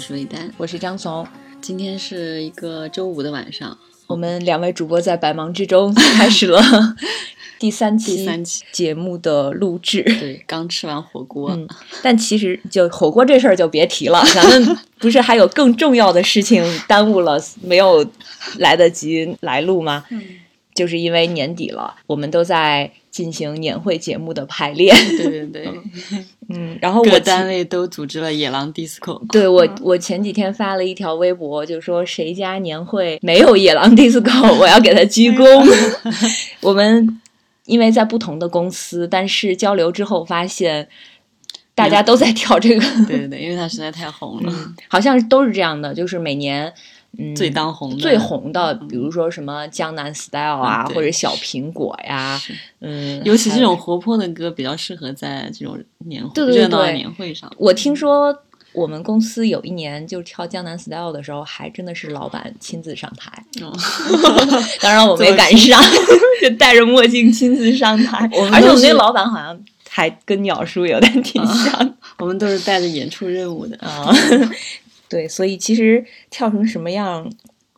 是魏丹，我是张从。今天是一个周五的晚上，我们两位主播在百忙之中 开始了 第三期第三期节目的录制。对，刚吃完火锅，但其实就火锅这事儿就别提了，咱们不是还有更重要的事情耽误了，没有来得及来录吗？嗯，就是因为年底了，我们都在。进行年会节目的排练，对对 对，嗯，然后我单位都组织了野狼 disco，对我我前几天发了一条微博，就说谁家年会没有野狼 disco，我要给他鞠躬。我们因为在不同的公司，但是交流之后发现，大家都在跳这个，对对对，因为它实在太红了，好像都是这样的，就是每年。嗯，最当红的、最红的，比如说什么江南 style 啊，或者小苹果呀，嗯，尤其这种活泼的歌比较适合在这种年会热闹的年会上。我听说我们公司有一年就跳江南 style 的时候，还真的是老板亲自上台，当然我没赶上，就戴着墨镜亲自上台，而且我们那老板好像还跟鸟叔有点挺像，我们都是带着演出任务的。啊。对，所以其实跳成什么样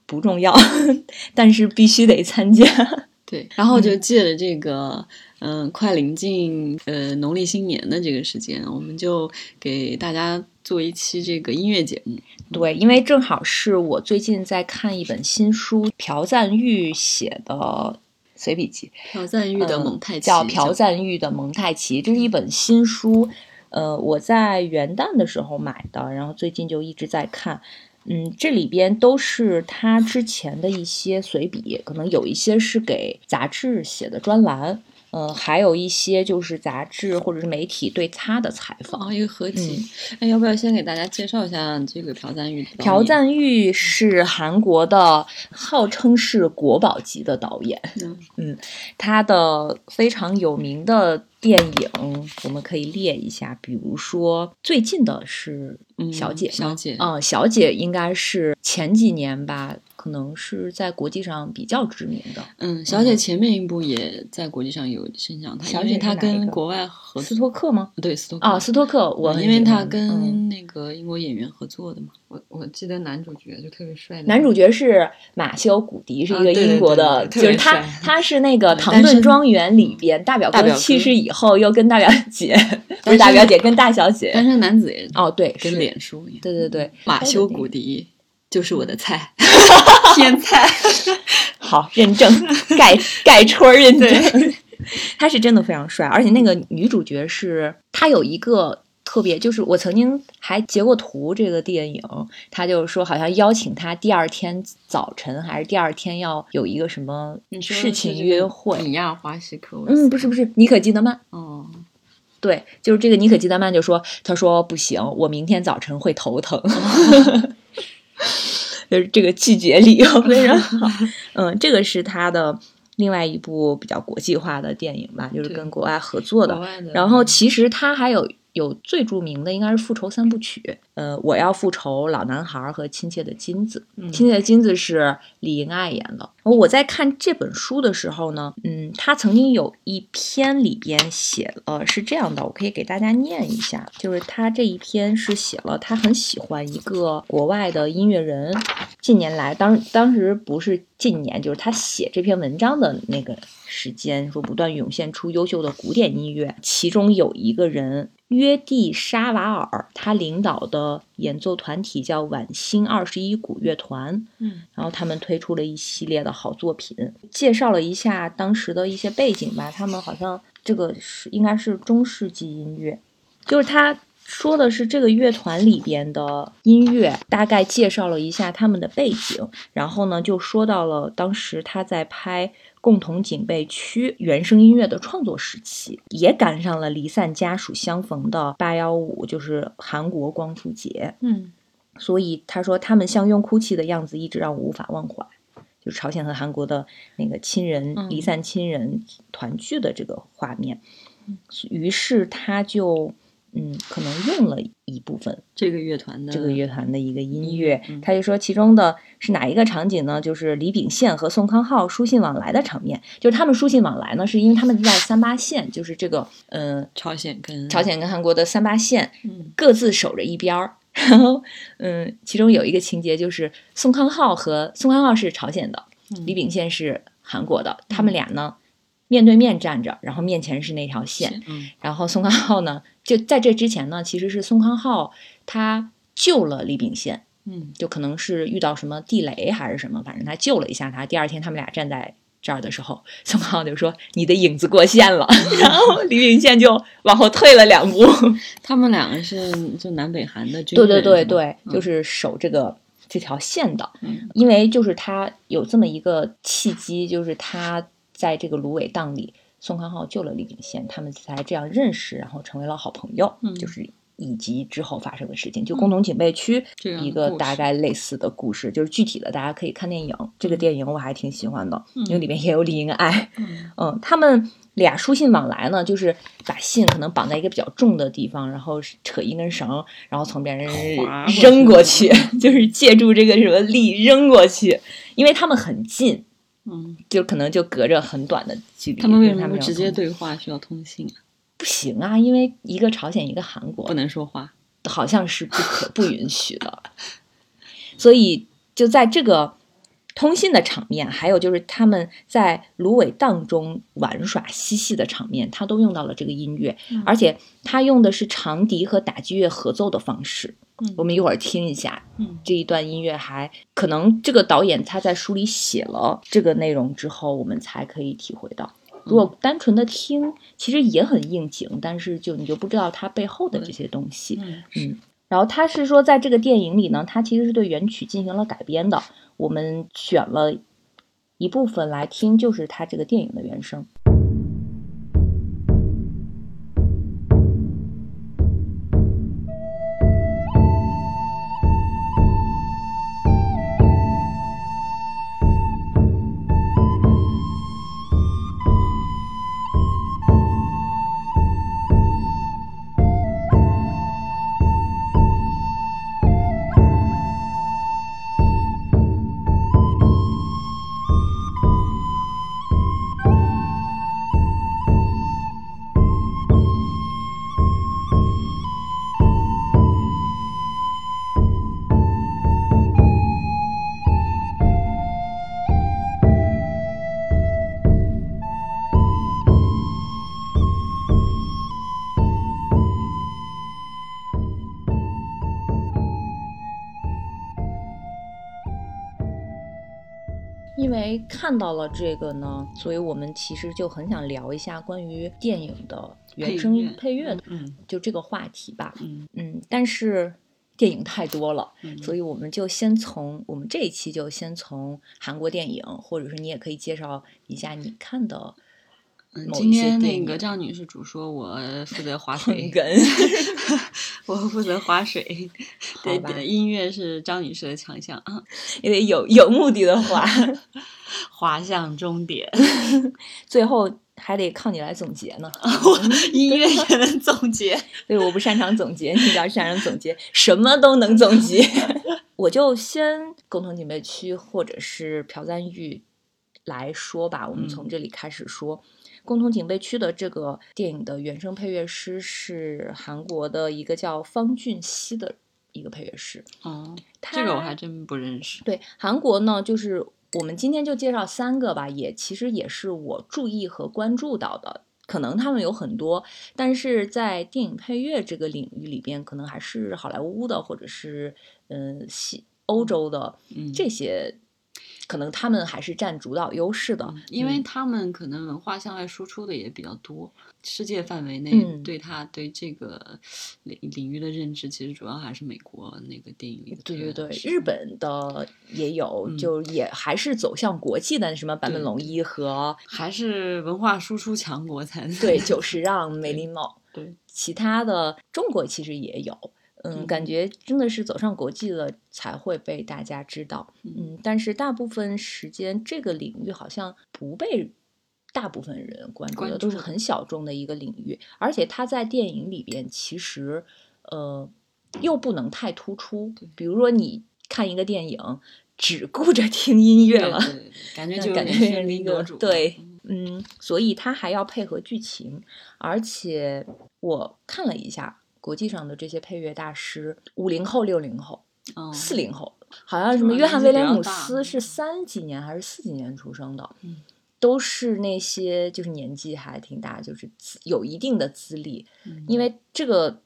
不重要，但是必须得参加。对，然后就借着这个，嗯，快临近呃农历新年的这个时间，我们就给大家做一期这个音乐节目。对，因为正好是我最近在看一本新书，朴赞玉写的随笔集，朴赞玉的蒙太奇，叫朴赞玉的蒙太奇，这是一本新书。呃，我在元旦的时候买的，然后最近就一直在看，嗯，这里边都是他之前的一些随笔，可能有一些是给杂志写的专栏。嗯，还有一些就是杂志或者是媒体对他的采访，一个合集。哎，要不要先给大家介绍一下这个朴赞玉？朴赞玉是韩国的，号称是国宝级的导演。嗯，他的非常有名的电影，我们可以列一下，比如说最近的是《小姐》。小姐，嗯，小姐应该是前几年吧。可能是在国际上比较知名的。嗯，小姐前面一部也在国际上有声响，她因为她跟国外合斯托克吗？对，斯托克啊，斯托克，我因为她跟那个英国演员合作的嘛。我我记得男主角就特别帅，男主角是马修·古迪，是一个英国的，就是他，他是那个《唐顿庄园》里边大表哥去世以后，又跟大表姐不是大表姐，跟大小姐单身男子也哦，对，跟脸书一样，对对对，马修·古迪。就是我的菜，天菜，好认证，盖 盖戳认证，他是真的非常帅，而且那个女主角是，她有一个特别，就是我曾经还截过图，这个电影，他就是说好像邀请他第二天早晨还是第二天要有一个什么事情约会，米亚华西克，嗯，不是不是，妮可基德曼，哦，对，就是这个妮可基德曼就说，他说不行，我明天早晨会头疼。就是这个拒绝理由非常好，嗯，这个是他的另外一部比较国际化的电影吧，就是跟国外合作的。然后其实他还有。有最著名的应该是复仇三部曲，呃，我要复仇、老男孩和亲切的金子。嗯亲切的金子是李英爱演的。我在看这本书的时候呢，嗯，他曾经有一篇里边写了是这样的，我可以给大家念一下，就是他这一篇是写了他很喜欢一个国外的音乐人，近年来当当时不是近年，就是他写这篇文章的那个时间，说不断涌现出优秀的古典音乐，其中有一个人。约蒂沙瓦尔，他领导的演奏团体叫晚星二十一古乐团，嗯，然后他们推出了一系列的好作品，介绍了一下当时的一些背景吧。他们好像这个是应该是中世纪音乐，就是他说的是这个乐团里边的音乐，大概介绍了一下他们的背景，然后呢就说到了当时他在拍。共同警备区原声音乐的创作时期，也赶上了离散家属相逢的八幺五，就是韩国光复节。嗯，所以他说他们相拥哭泣的样子一直让我无法忘怀，就是朝鲜和韩国的那个亲人离散亲人团聚的这个画面。于是他就。嗯，可能用了一部分这个乐团的这个乐团的一个音乐，他就说其中的是哪一个场景呢？就是李秉宪和宋康昊书信往来的场面。就是他们书信往来呢，是因为他们在三八线，就是这个嗯，朝鲜跟朝鲜跟韩国的三八线，嗯，各自守着一边儿。然后，嗯，其中有一个情节就是宋康昊和宋康昊是朝鲜的，李秉宪是韩国的，他们俩呢面对面站着，然后面前是那条线。嗯，然后宋康昊呢，就在这之前呢，其实是宋康昊他救了李秉宪，嗯，就可能是遇到什么地雷还是什么，反正他救了一下他。第二天他们俩站在。这儿的时候，宋康昊就说：“你的影子过线了。”然后李秉宪就往后退了两步。他们两个是就南北韩的军对对对对，就是守这个这条线的。因为就是他有这么一个契机，就是他在这个芦苇荡里，宋康昊救了李秉宪，他们才这样认识，然后成为了好朋友。嗯就是。以及之后发生的事情，就共同警备区一个大概类似的故事，就是具体的大家可以看电影。这个电影我还挺喜欢的，因为里面也有李英爱。嗯，他们俩书信往来呢，就是把信可能绑在一个比较重的地方，然后扯一根绳，然后从别人扔过去，就是借助这个什么力扔过去，因为他们很近，嗯，就可能就隔着很短的距离。他们为什么不直接对话，需要通信啊？不行啊，因为一个朝鲜，一个韩国，不能说话，好像是不可不允许的。所以就在这个通信的场面，还有就是他们在芦苇荡中玩耍嬉戏的场面，他都用到了这个音乐，而且他用的是长笛和打击乐合奏的方式。嗯，我们一会儿听一下，嗯，这一段音乐还可能这个导演他在书里写了这个内容之后，我们才可以体会到。如果单纯的听，其实也很应景，但是就你就不知道它背后的这些东西。嗯，然后他是说，在这个电影里呢，他其实是对原曲进行了改编的。我们选了一部分来听，就是他这个电影的原声。看到了这个呢，所以我们其实就很想聊一下关于电影的原声配乐，嗯，就这个话题吧，嗯嗯。但是电影太多了，所以我们就先从我们这一期就先从韩国电影，或者是你也可以介绍一下你看的。嗯，今天那个张女士主说，我负责划水，我负责划水。对，音乐是张女士的强项啊，因为有有目的的划。划向终点，最后还得靠你来总结呢。音乐也能总结，对，我不擅长总结，你比较擅长总结，什么都能总结。我就先共同警备区或者是朴赞玉来说吧，我们从这里开始说。共同警备区的这个电影的原声配乐师是韩国的一个叫方俊熙的一个配乐师。哦，这个我还真不认识。对，韩国呢，就是。我们今天就介绍三个吧，也其实也是我注意和关注到的，可能他们有很多，但是在电影配乐这个领域里边，可能还是好莱坞的或者是嗯西欧洲的这些。可能他们还是占主导优势的，因为他们可能文化向外输出的也比较多。世界范围内，对他对这个领领域的认知，其实主要还是美国那个电影里的。对对对，日本的也有，就也还是走向国际的，什么坂本龙一和还是文化输出强国才对，久石让、梅林茂，对，其他的中国其实也有。嗯，感觉真的是走上国际了才会被大家知道。嗯，但是大部分时间这个领域好像不被大部分人关注的，都是很小众的一个领域。而且他在电影里边其实呃又不能太突出。比如说你看一个电影，只顾着听音乐了，感觉就感觉是一个对，嗯，所以他还要配合剧情。而且我看了一下。国际上的这些配乐大师，五零后、六零后、四零后，好像什么约翰威廉姆斯是三几年还是四几年出生的，都是那些就是年纪还挺大，就是有一定的资历，因为这个。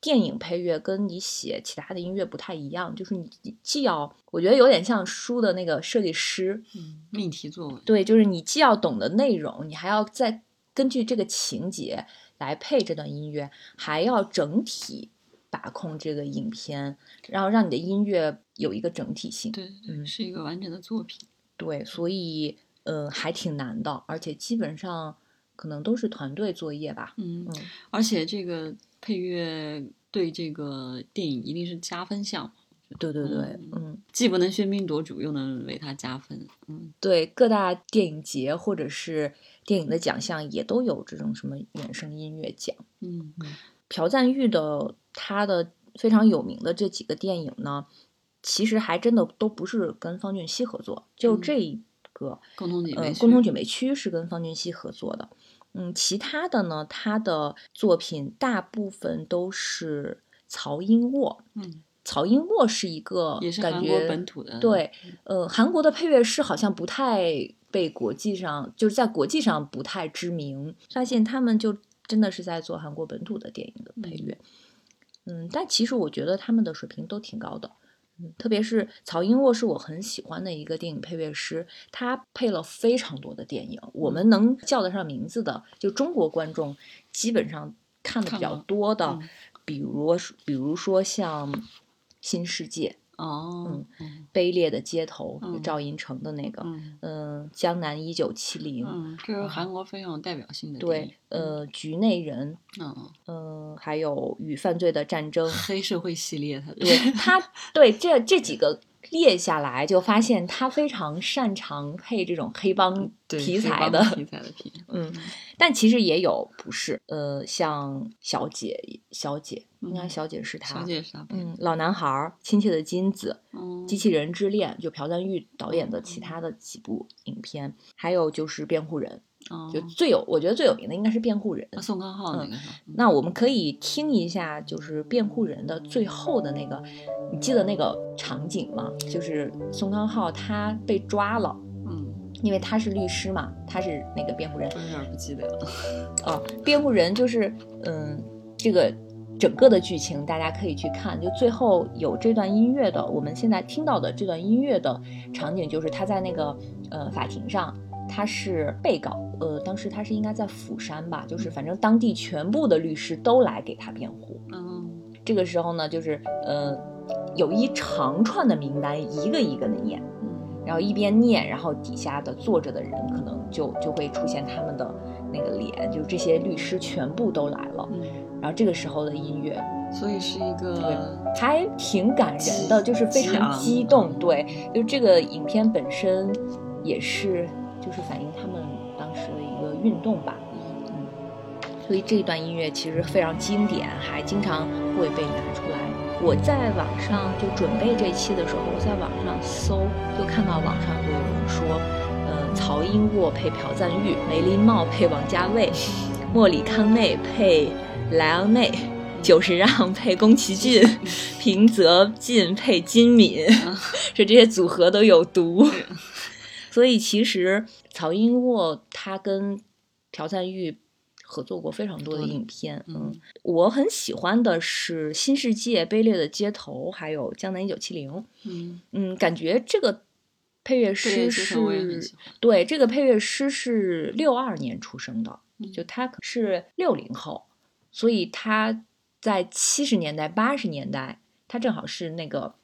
电影配乐跟你写其他的音乐不太一样，就是你既要，我觉得有点像书的那个设计师，嗯，命题作文，对，就是你既要懂得内容，你还要再根据这个情节来配这段音乐，还要整体把控这个影片，然后让你的音乐有一个整体性，对，嗯，是一个完整的作品，对，所以呃还挺难的，而且基本上可能都是团队作业吧，嗯嗯，而且这个。配乐对这个电影一定是加分项，对对对，嗯，既不能喧宾夺主，又能为它加分，嗯，对，各大电影节或者是电影的奖项也都有这种什么原声音乐奖，嗯嗯，朴赞玉的他的非常有名的这几个电影呢，其实还真的都不是跟方俊熙合作，就这一个共同警卫共同警卫区是跟方俊熙合作的。嗯，其他的呢，他的作品大部分都是曹英沃。嗯，曹英沃是一个也是韩国本土的。对，呃，韩国的配乐师好像不太被国际上，就是在国际上不太知名。发现他们就真的是在做韩国本土的电影的配乐。嗯，但其实我觉得他们的水平都挺高的。特别是曹英沃是我很喜欢的一个电影配乐师，他配了非常多的电影，我们能叫得上名字的，就中国观众基本上看的比较多的，比如比如说像《新世界》。哦，嗯，卑劣的街头，赵寅成的那个，嗯，江南一九七零，嗯，这是韩国非常有代表性的对，呃，局内人，嗯嗯，还有与犯罪的战争，黑社会系列，他对 他对这这几个。列下来就发现他非常擅长配这种黑帮题材的题材的片，嗯，但其实也有不是，呃，像小姐，小姐应该小姐是他，小姐是他，嗯，老男孩，亲切的金子，机器人之恋，就朴赞玉导演的其他的几部影片，还有就是辩护人。就最有，我觉得最有名的应该是辩护人，宋康昊那个。那我们可以听一下，就是辩护人的最后的那个，你记得那个场景吗？就是宋康昊他被抓了，嗯，因为他是律师嘛，他是那个辩护人。我有点不记得了。哦，辩护人就是，嗯，这个整个的剧情大家可以去看，就最后有这段音乐的，我们现在听到的这段音乐的场景，就是他在那个呃法庭上。他是被告，呃，当时他是应该在釜山吧，就是反正当地全部的律师都来给他辩护。嗯，这个时候呢，就是呃，有一长串的名单，一个一个的念，然后一边念，然后底下的坐着的人可能就就会出现他们的那个脸，就是这些律师全部都来了。嗯，然后这个时候的音乐，所以是一个还挺感人的，就是非常激动。对，就这个影片本身也是。就是反映他们当时的一个运动吧，嗯，所以这一段音乐其实非常经典，还经常会被拿出来。我在网上就准备这期的时候，我在网上搜，就看到网上就有人说，呃，曹英沃配朴赞玉，梅林茂配王家卫，莫里康内配莱昂内，久石让配宫崎骏，平泽进配金敏，说 这些组合都有毒。所以其实曹英沃他跟朴赞玉合作过非常多的影片，嗯，我很喜欢的是《新世界》《卑劣的街头》，还有《江南一九七零》，嗯。嗯，感觉这个配乐师是，对，这个配乐师是六二年出生的，就他是六零后，所以他在七十年代、八十年代，他正好是那个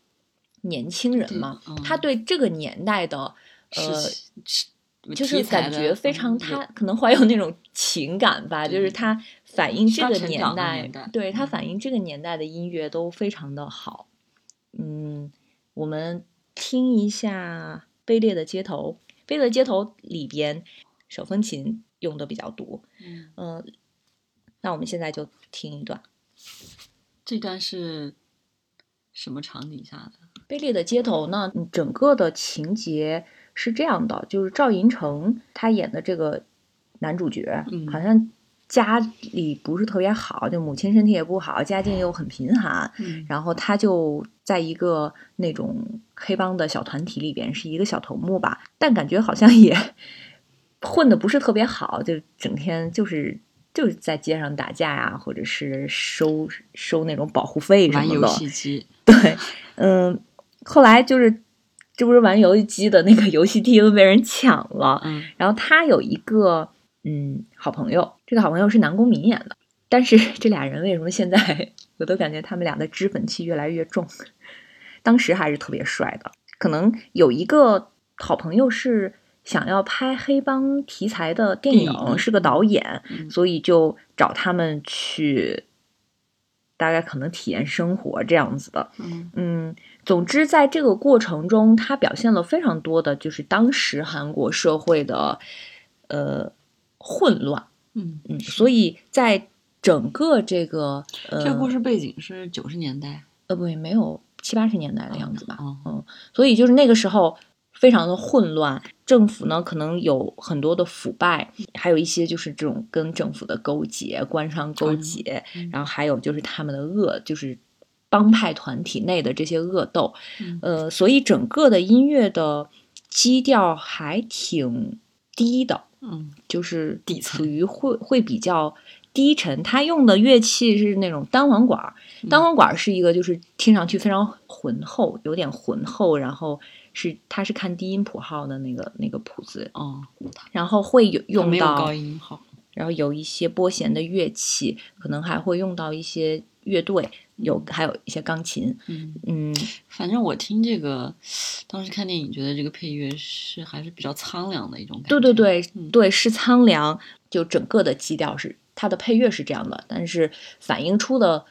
年轻人嘛，他对这个年代的。呃，就是感觉非常，他可能怀有那种情感吧，就是他反映这个年代，对他反映这个年代的音乐都非常的好。嗯，我们听一下《卑劣的街头》，《卑劣的街头》里边手风琴用的比较多。嗯，那我们现在就听一段。这段是什么场景下的？《卑劣的街头》呢？整个的情节。是这样的，就是赵寅成他演的这个男主角，好像家里不是特别好，就母亲身体也不好，家境又很贫寒，然后他就在一个那种黑帮的小团体里边，是一个小头目吧，但感觉好像也 混的不是特别好，就整天就是就是在街上打架呀，或者是收收那种保护费什么的。玩游戏机，对，嗯，后来就是这不是玩游戏机的那个游戏厅被人抢了，嗯，然后他有一个。嗯，好朋友，这个好朋友是南宫珉演的。但是这俩人为什么现在我都感觉他们俩的脂粉气越来越重？当时还是特别帅的。可能有一个好朋友是想要拍黑帮题材的电影，是个导演，所以就找他们去，大概可能体验生活这样子的。嗯，总之在这个过程中，他表现了非常多的就是当时韩国社会的，呃。混乱，嗯嗯，所以在整个这个呃，这个故事背景是九十年代，呃，不，没有七八十年代的样子吧，嗯，所以就是那个时候非常的混乱，政府呢可能有很多的腐败，还有一些就是这种跟政府的勾结、官商勾结，然后还有就是他们的恶，就是帮派团体内的这些恶斗，呃，所以整个的音乐的基调还挺低的。嗯，就是底层属于会会比较低沉。他用的乐器是那种单簧管，单簧管是一个就是听上去非常浑厚，有点浑厚，然后是他是看低音谱号的那个那个谱子。哦，然后会有用到高音号，然后有一些拨弦的乐器，可能还会用到一些乐队。有还有一些钢琴，嗯。嗯，反正我听这个，当时看电影觉得这个配乐是还是比较苍凉的一种感觉。对对对对，是苍凉，就整个的基调是它的配乐是这样的，但是反映出的。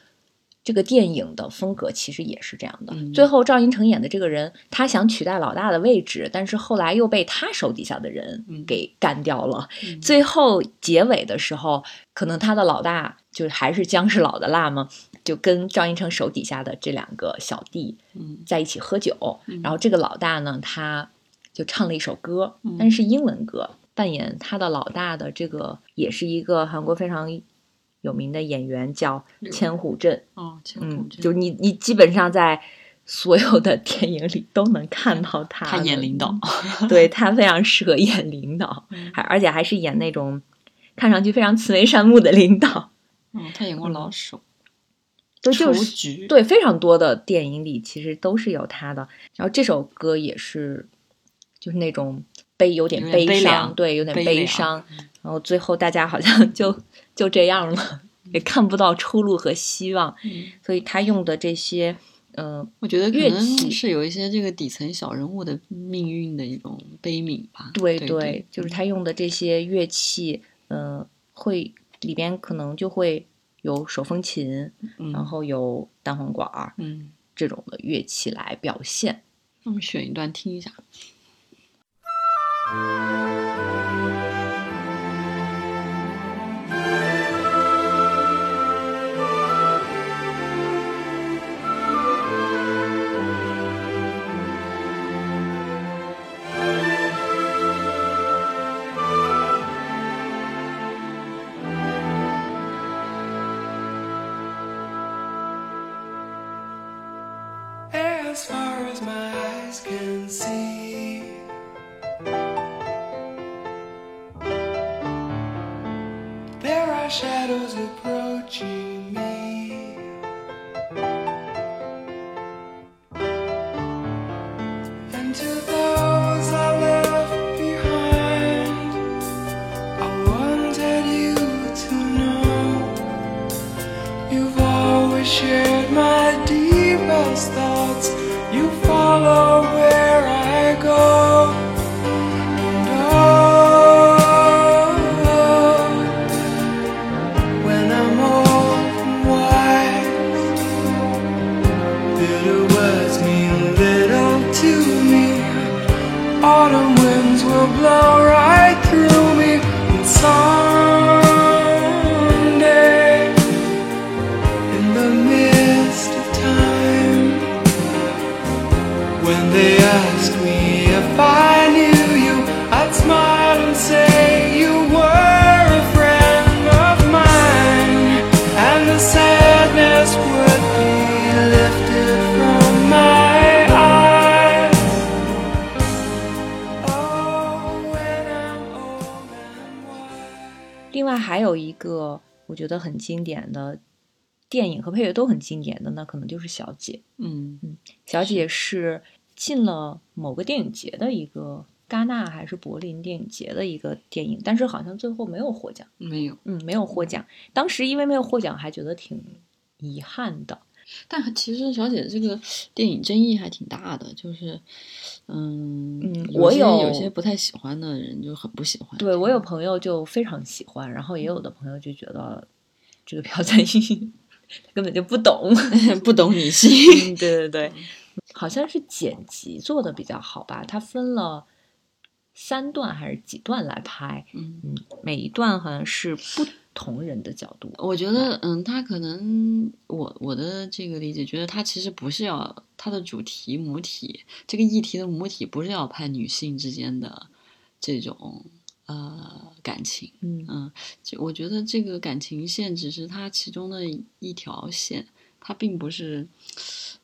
这个电影的风格其实也是这样的。最后赵寅成演的这个人，他想取代老大的位置，但是后来又被他手底下的人给干掉了。最后结尾的时候，可能他的老大就还是姜是老的辣嘛，就跟赵寅成手底下的这两个小弟在一起喝酒。然后这个老大呢，他就唱了一首歌，但是英文歌。扮演他的老大的这个也是一个韩国非常。有名的演员叫千虎镇，哦，嗯，就你你基本上在所有的电影里都能看到他，他演领导，对他非常适合演领导，还而且还是演那种看上去非常慈眉善目的领导。嗯，他演过老手，对，就是对非常多的电影里其实都是有他的。然后这首歌也是，就是那种悲有点悲伤，对，有点悲伤。然后最后大家好像 就。就这样了，也看不到出路和希望，所以他用的这些，呃，我觉得乐器是有一些这个底层小人物的命运的一种悲悯吧。对对，就是他用的这些乐器，呃，会里边可能就会有手风琴，然后有单簧管儿，嗯，这种的乐器来表现。那我们选一段听一下。as far as my eyes can see. 和配乐都很经典的，那可能就是《小姐》。嗯嗯，《小姐》是进了某个电影节的一个戛纳还是柏林电影节的一个电影，但是好像最后没有获奖。没有，嗯，没有获奖。当时因为没有获奖，还觉得挺遗憾的。但其实小姐这个电影争议还挺大的，就是，嗯嗯，我有有些不太喜欢的人就很不喜欢。对我有朋友就非常喜欢，然后也有的朋友就觉得这个朴赞 玉根本就不懂，不懂女性。对对对，好像是剪辑做的比较好吧？他分了三段还是几段来拍？嗯嗯，每一段好像是不。同人的角度，我觉得，嗯，他可能，我我的这个理解，觉得他其实不是要他的主题母体，这个议题的母体不是要拍女性之间的这种呃感情，嗯嗯，就我觉得这个感情线只是它其中的一条线，它并不是，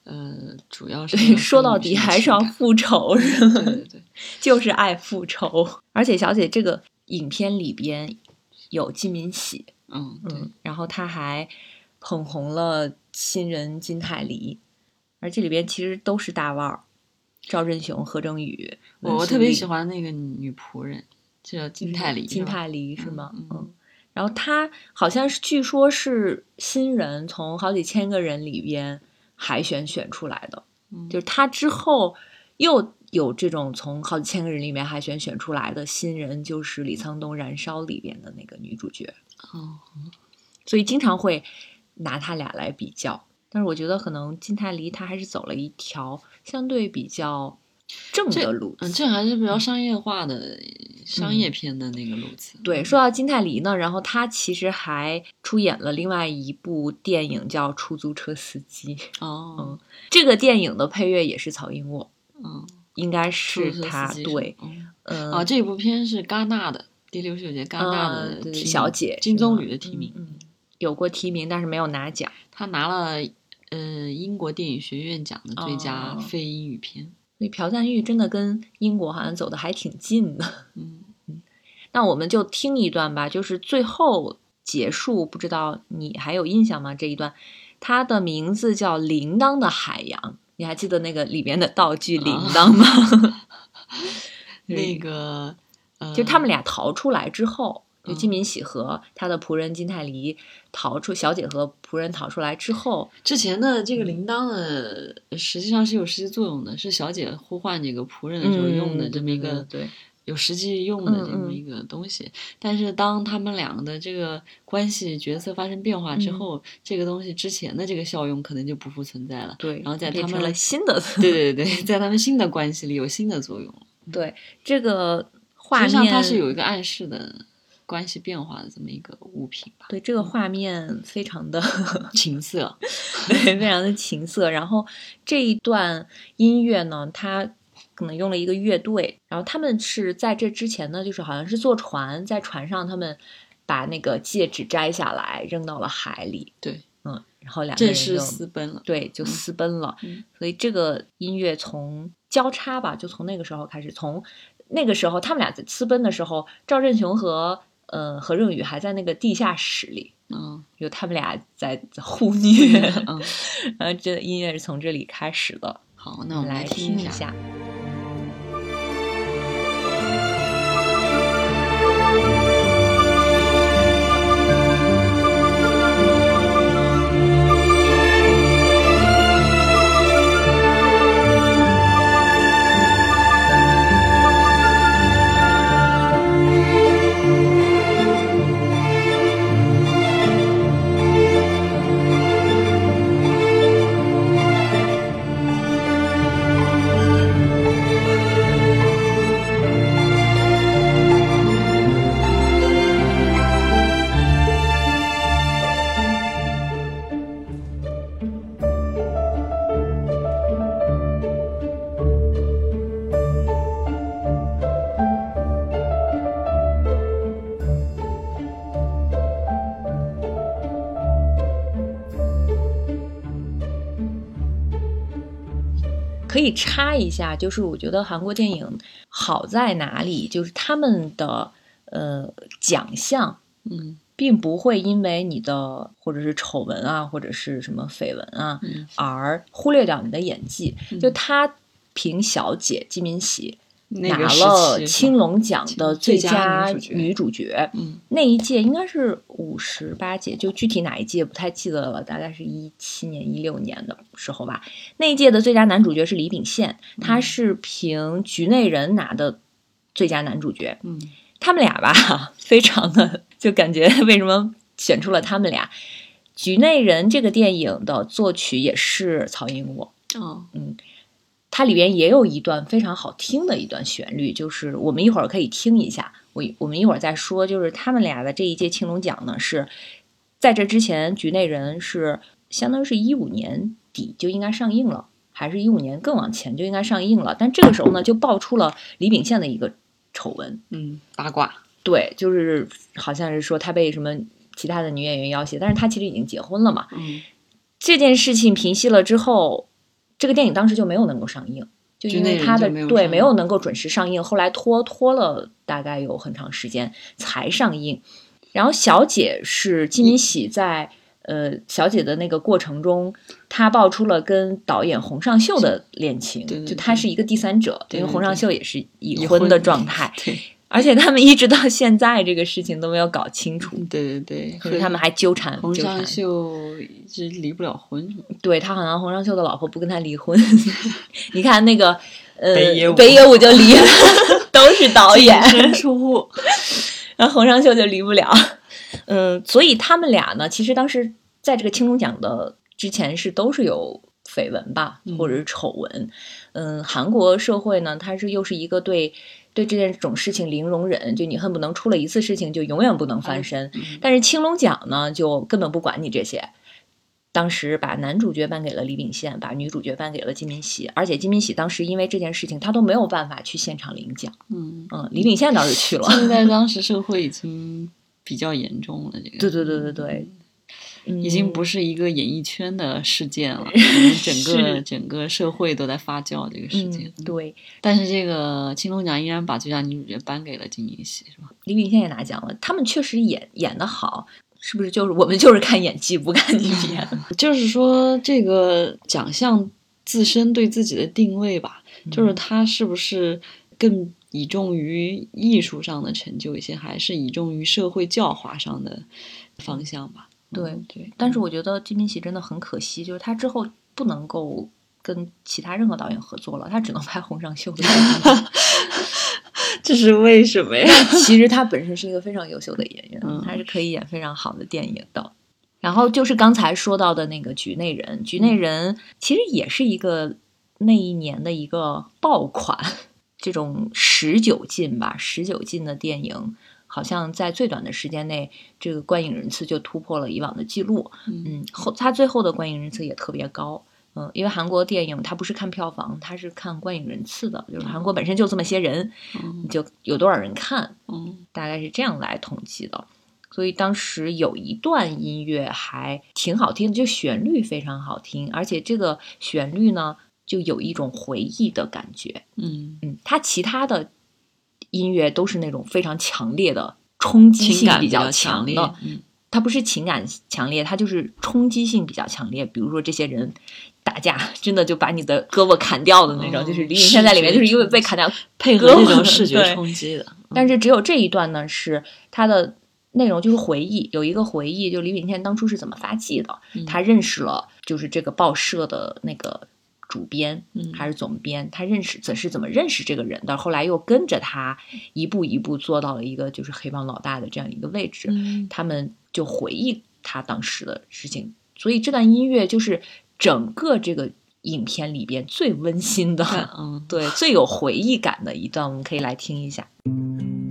呃，主要是 说到底还是要复仇，是吗？对对对，就是爱复仇，而且小姐这个影片里边。有金敏喜，嗯嗯，然后他还捧红了新人金泰梨，而这里边其实都是大腕儿，赵振雄、何正宇。我我特别喜欢那个女仆人，叫金泰梨，金泰梨是吗？嗯，然后他好像是据说是新人从好几千个人里边海选选出来的，就是他之后又。有这种从好几千个人里面海选选出来的新人，就是李沧东《燃烧》里边的那个女主角哦，所以经常会拿他俩来比较。但是我觉得可能金泰梨他还是走了一条相对比较正的路，嗯，这还是比较商业化的商业片的那个路子。对，说到金泰梨呢，然后他其实还出演了另外一部电影叫《出租车司机》哦，嗯，这个电影的配乐也是曹英沃，嗯。应该是他对，嗯啊，这部片是戛纳的第六十九届戛纳的小姐金棕榈的提名，有过提名，但是没有拿奖。他拿了呃英国电影学院奖的最佳非英语片。所以朴赞玉真的跟英国好像走的还挺近的。嗯 嗯，那我们就听一段吧，就是最后结束，不知道你还有印象吗？这一段，它的名字叫《铃铛的海洋》。你还记得那个里面的道具铃铛吗？那个，就他们俩逃出来之后，就金敏喜和他的仆人金泰梨逃出，小姐和仆人逃出来之后，之前的这个铃铛呢实际上是有实际作用的，是小姐呼唤这个仆人的时候用的这么一个对。有实际用的这么一个东西，但是当他们两个的这个关系角色发生变化之后，这个东西之前的这个效用可能就不复存在了。对，然后在他们了新的，对对对，在他们新的关系里有新的作用。对，这个画面它是有一个暗示的关系变化的这么一个物品吧。对，这个画面非常的 情色，对，非常的情色。然后这一段音乐呢，它。可能用了一个乐队，然后他们是在这之前呢，就是好像是坐船，在船上他们把那个戒指摘下来扔到了海里。对，嗯，然后两个人就私奔了。对，就私奔了。所以这个音乐从交叉吧，就从那个时候开始，从那个时候他们俩在私奔的时候，赵振雄和呃何润宇还在那个地下室里，嗯，有他们俩在互虐，嗯，然 后这音乐是从这里开始的。好，那我们来听一下。可以插一下，就是我觉得韩国电影好在哪里，就是他们的呃奖项嗯，并不会因为你的或者是丑闻啊，或者是什么绯闻啊，而忽略掉你的演技。就他凭《小姐》金敏喜。拿了青龙奖的最佳女主角，嗯，那一届应该是五十八届，就具体哪一届不太记得了，大概是一七年、一六年的时候吧。那一届的最佳男主角是李秉宪，他是凭《局内人》拿的最佳男主角。嗯，他们俩吧，非常的就感觉为什么选出了他们俩？《局内人》这个电影的作曲也是曹英武。哦，嗯。它里边也有一段非常好听的一段旋律，就是我们一会儿可以听一下。我我们一会儿再说，就是他们俩的这一届青龙奖呢，是在这之前，《局内人》是相当于是一五年底就应该上映了，还是一五年更往前就应该上映了。但这个时候呢，就爆出了李秉宪的一个丑闻，嗯，八卦，对，就是好像是说他被什么其他的女演员要挟，但是他其实已经结婚了嘛。嗯，这件事情平息了之后。这个电影当时就没有能够上映，就因为它的对没有能够准时上映，后来拖拖了大概有很长时间才上映。然后小姐是金敏喜在呃小姐的那个过程中，她爆出了跟导演洪尚秀的恋情，就她是一个第三者，因为洪尚秀也是已婚的状态。而且他们一直到现在这个事情都没有搞清楚。对对对，所以他们还纠缠。洪尚秀一直离不了婚。对他好像洪尚秀的老婆不跟他离婚。你看那个呃北野武就离了 都是导演。出户。然后洪尚秀就离不了。嗯，所以他们俩呢，其实当时在这个青龙奖的之前是都是有绯闻吧，或者是丑闻。嗯，韩国社会呢，它是又是一个对。对这件种事情零容忍，就你恨不能出了一次事情就永远不能翻身。但是青龙奖呢，就根本不管你这些。当时把男主角颁给了李秉宪，把女主角颁给了金敏喜，而且金敏喜当时因为这件事情，他都没有办法去现场领奖。嗯嗯，李秉宪倒是去了。现在当时社会已经比较严重了，这个。对对对对对。已经不是一个演艺圈的事件了，整个整个社会都在发酵这个事件。对，但是这个青龙奖依然把最佳女主角颁给了金敏喜，是吧？李秉宪也拿奖了，他们确实演演的好，是不是？就是我们就是看演技，不看演技。就是说，这个奖项自身对自己的定位吧，就是它是不是更倚重于艺术上的成就一些，还是倚重于社会教化上的方向吧？对对，但是我觉得金敏喜真的很可惜，就是他之后不能够跟其他任何导演合作了，他只能拍洪尚秀的。这是为什么呀？其实他本身是一个非常优秀的演员，他是可以演非常好的电影的。然后就是刚才说到的那个《局内人》，《局内人》其实也是一个那一年的一个爆款，这种十九禁吧，十九禁的电影。好像在最短的时间内，这个观影人次就突破了以往的记录。嗯，后他最后的观影人次也特别高。嗯，因为韩国电影它不是看票房，它是看观影人次的，就是韩国本身就这么些人，就有多少人看。嗯，大概是这样来统计的。所以当时有一段音乐还挺好听，就旋律非常好听，而且这个旋律呢，就有一种回忆的感觉。嗯嗯，它其他的。音乐都是那种非常强烈的冲击性比较强的，它不是情感强烈，它就是冲击性比较强烈。比如说这些人打架，真的就把你的胳膊砍掉的那种，就是李敏宪在里面就是因为被砍掉，配合那种视觉冲击的。但是只有这一段呢，是它的内容就是回忆，有一个回忆，就李敏宪当初是怎么发迹的，他认识了就是这个报社的那个。主编还是总编，他认识怎是怎么认识这个人的？后来又跟着他一步一步做到了一个就是黑帮老大的这样一个位置。他们就回忆他当时的事情，所以这段音乐就是整个这个影片里边最温馨的，嗯，对，最有回忆感的一段，我们可以来听一下。听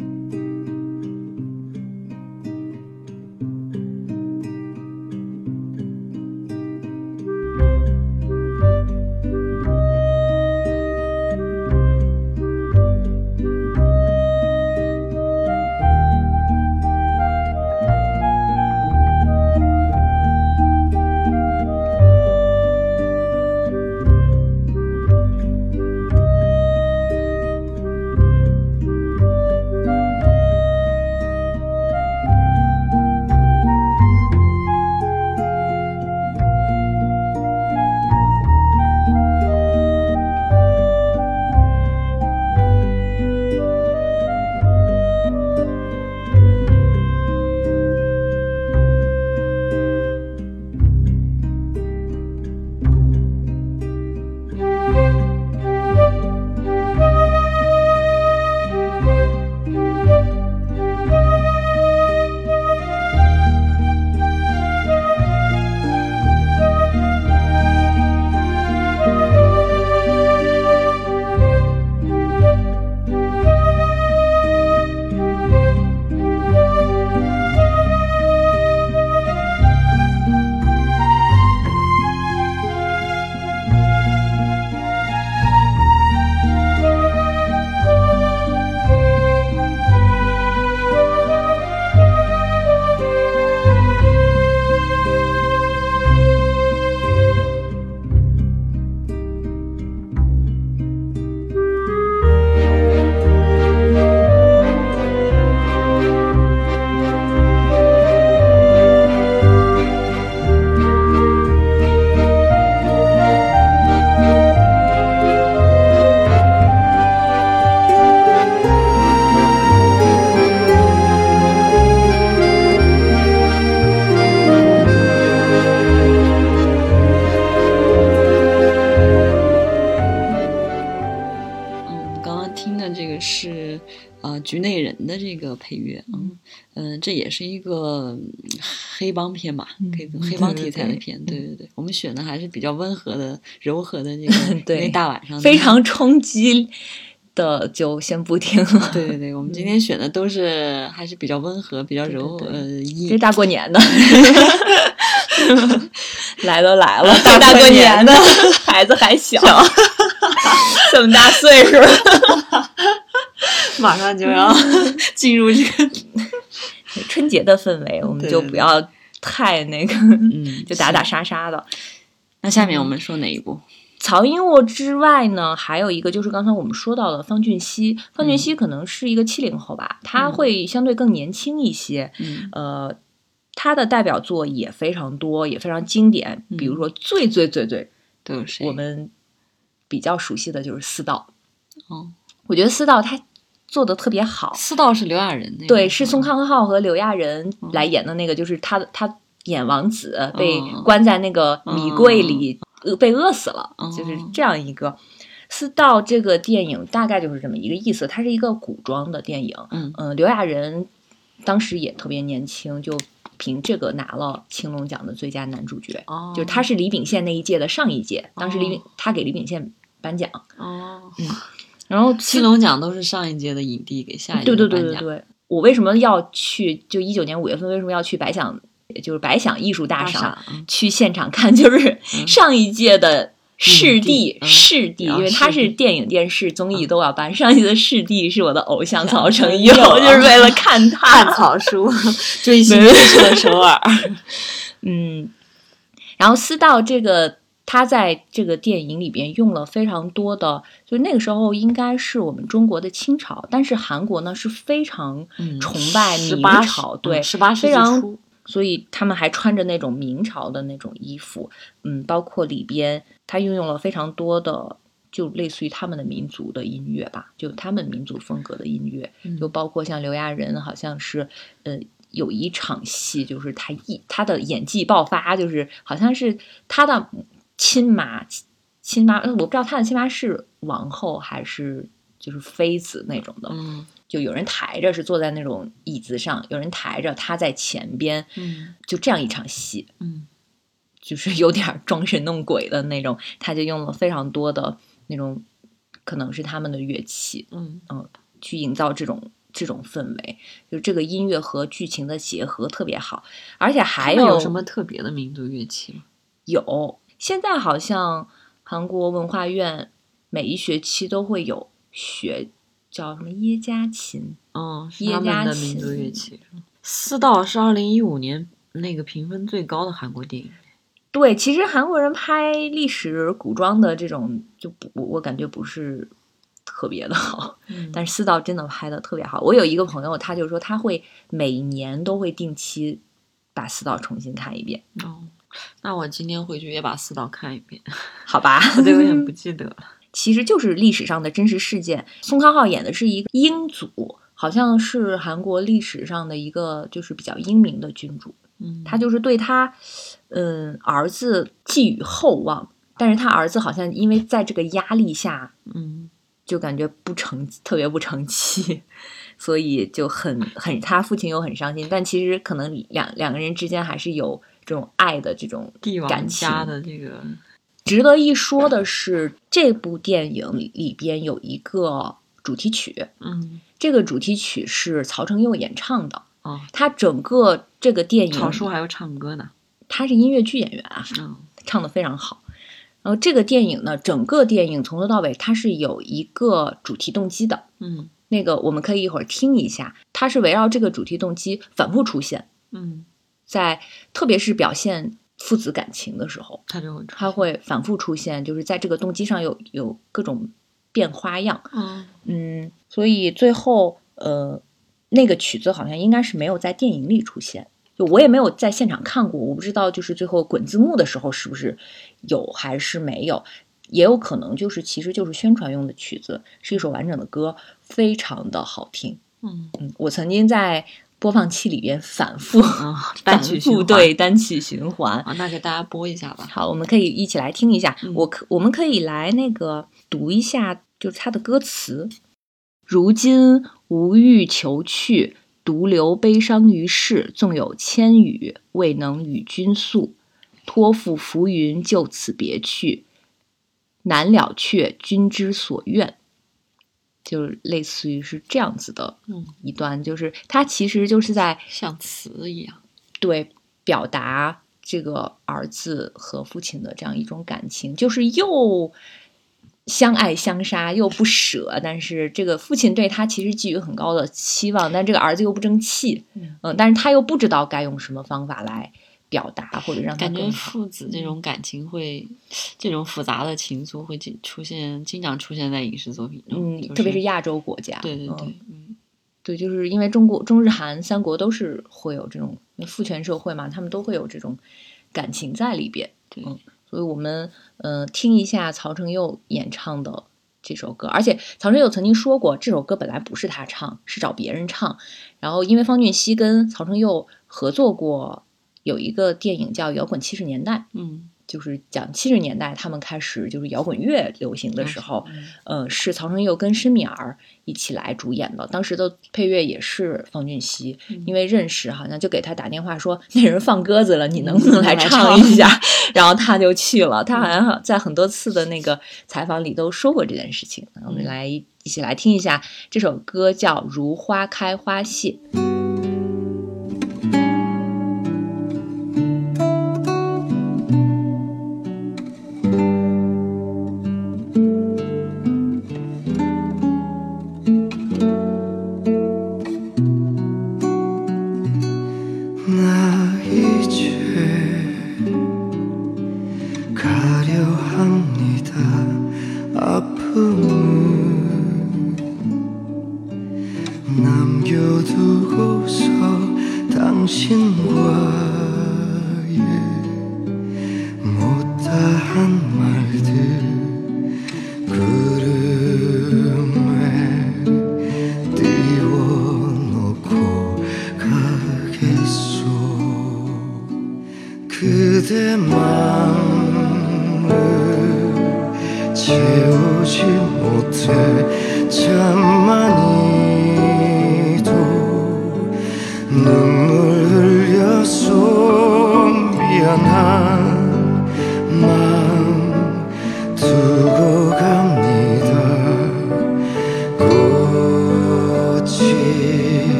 配乐，嗯嗯，这也是一个黑帮片吧，可以黑帮题材的片，对对对，我们选的还是比较温和的、柔和的那个，对，大晚上非常冲击。的就先不听了。对对对，我们今天选的都是还是比较温和、比较柔呃。这大过年的，来都来了，大过年的，孩子还小，这么大岁数，马上就要 进入这个 春节的氛围，我们就不要太那个，嗯，就打打杀杀的。那下面我们说哪一部？曹英沃之外呢，还有一个就是刚才我们说到的方俊熙。方俊熙可能是一个七零后吧，他会相对更年轻一些。嗯，呃，他的代表作也非常多，也非常经典。比如说最最最最，都是我们比较熟悉的就是《四道》。哦，我觉得《四道》他做的特别好。《四道》是刘亚仁那个，对，是宋康昊和刘亚仁来演的那个，就是他他演王子被关在那个米柜里。饿被饿死了，就是这样一个《四道》这个电影大概就是这么一个意思。它是一个古装的电影，嗯嗯，刘亚仁当时也特别年轻，就凭这个拿了青龙奖的最佳男主角。哦，就他是李秉宪那一届的上一届，当时李他给李秉宪颁奖。哦，嗯，然后青龙奖都是上一届的影帝给下一届对对对对对，我为什么要去？就一九年五月份为什么要去白想？就是白想艺术大赏去现场看，就是上一届的视帝视帝，因为他是电影、电视、综艺都要颁。上一届的视帝是我的偶像曹承佑，就是为了看 他看草书，追星去了首尔。嗯，然后思道这个，他在这个电影里边用了非常多的，就那个时候应该是我们中国的清朝，但是韩国呢是非常崇拜明朝，对，十八世纪初。所以他们还穿着那种明朝的那种衣服，嗯，包括里边他运用了非常多的，就类似于他们的民族的音乐吧，就他们民族风格的音乐，就包括像刘亚仁，好像是，呃，有一场戏就是他一他的演技爆发，就是好像是他的亲妈亲妈，我不知道他的亲妈是王后还是就是妃子那种的，嗯。就有人抬着，是坐在那种椅子上，有人抬着，他在前边，嗯，就这样一场戏，嗯，就是 有点装神弄鬼的那种，他就用了非常多的那种，可能是他们的乐器，嗯嗯，去营造这种这种氛围，就这个音乐和剧情的结合特别好，而且还有什么特别的民族乐器吗？有，现在好像韩国文化院每一学期都会有学。叫什么耶加琴？嗯，耶加的民族乐器。四道是二零一五年那个评分最高的韩国电影。对，其实韩国人拍历史古装的这种就不，我感觉不是特别的好。但是四道真的拍的特别好。我有一个朋友，他就说他会每年都会定期把四道重新看一遍。哦，那我今天回去也把四道看一遍。好吧，我都有点不记得了。其实就是历史上的真实事件。宋康昊演的是一个英祖，好像是韩国历史上的一个就是比较英明的君主。嗯，他就是对他，嗯，儿子寄予厚望，但是他儿子好像因为在这个压力下，嗯，就感觉不成，特别不成器，所以就很很他父亲又很伤心。但其实可能两两个人之间还是有这种爱的这种感情的这个。值得一说的是，这部电影里边有一个主题曲，嗯，这个主题曲是曹承佑演唱的，哦，他整个这个电影，曹叔还要唱歌呢，他是音乐剧演员啊，嗯，唱的非常好。然后这个电影呢，整个电影从头到尾，它是有一个主题动机的，嗯，那个我们可以一会儿听一下，它是围绕这个主题动机反复出现，嗯，在特别是表现。父子感情的时候，它就会它会反复出现，就是在这个动机上有有各种变花样。嗯嗯，所以最后呃，那个曲子好像应该是没有在电影里出现，就我也没有在现场看过，我不知道就是最后滚字幕的时候是不是有还是没有，也有可能就是其实就是宣传用的曲子，是一首完整的歌，非常的好听。嗯嗯，我曾经在。播放器里边反复啊，单曲循环对单曲循环啊，那给大家播一下吧。好，我们可以一起来听一下。我可我们可以来那个读一下，就是它的歌词。如今无欲求去，独留悲伤于世。纵有千语，未能与君诉。托付浮云，就此别去，难了却君之所愿。就是类似于是这样子的，嗯，一段，就是他其实就是在像词一样，对，表达这个儿子和父亲的这样一种感情，就是又相爱相杀又不舍，但是这个父亲对他其实寄予很高的期望，但这个儿子又不争气，嗯，但是他又不知道该用什么方法来。表达或者让感觉父子这种感情会，这种复杂的情愫会出现，经常出现在影视作品中，嗯，特别是亚洲国家，对对对，嗯，对，就是因为中国中日韩三国都是会有这种父权社会嘛，他们都会有这种感情在里边，对，所以我们嗯听一下曹承佑演唱的这首歌，而且曹承佑曾经说过，这首歌本来不是他唱，是找别人唱，然后因为方俊熙跟曹承佑合作过。有一个电影叫《摇滚七十年代》，嗯，就是讲七十年代他们开始就是摇滚乐流行的时候，呃，是曹承佑跟申敏儿一起来主演的。当时的配乐也是方俊熙，因为认识，好像就给他打电话说那人放鸽子了，你能不能来唱一下？然后他就去了。他好像在很多次的那个采访里都说过这件事情。我们来一起来听一下这首歌，叫《如花开花谢》。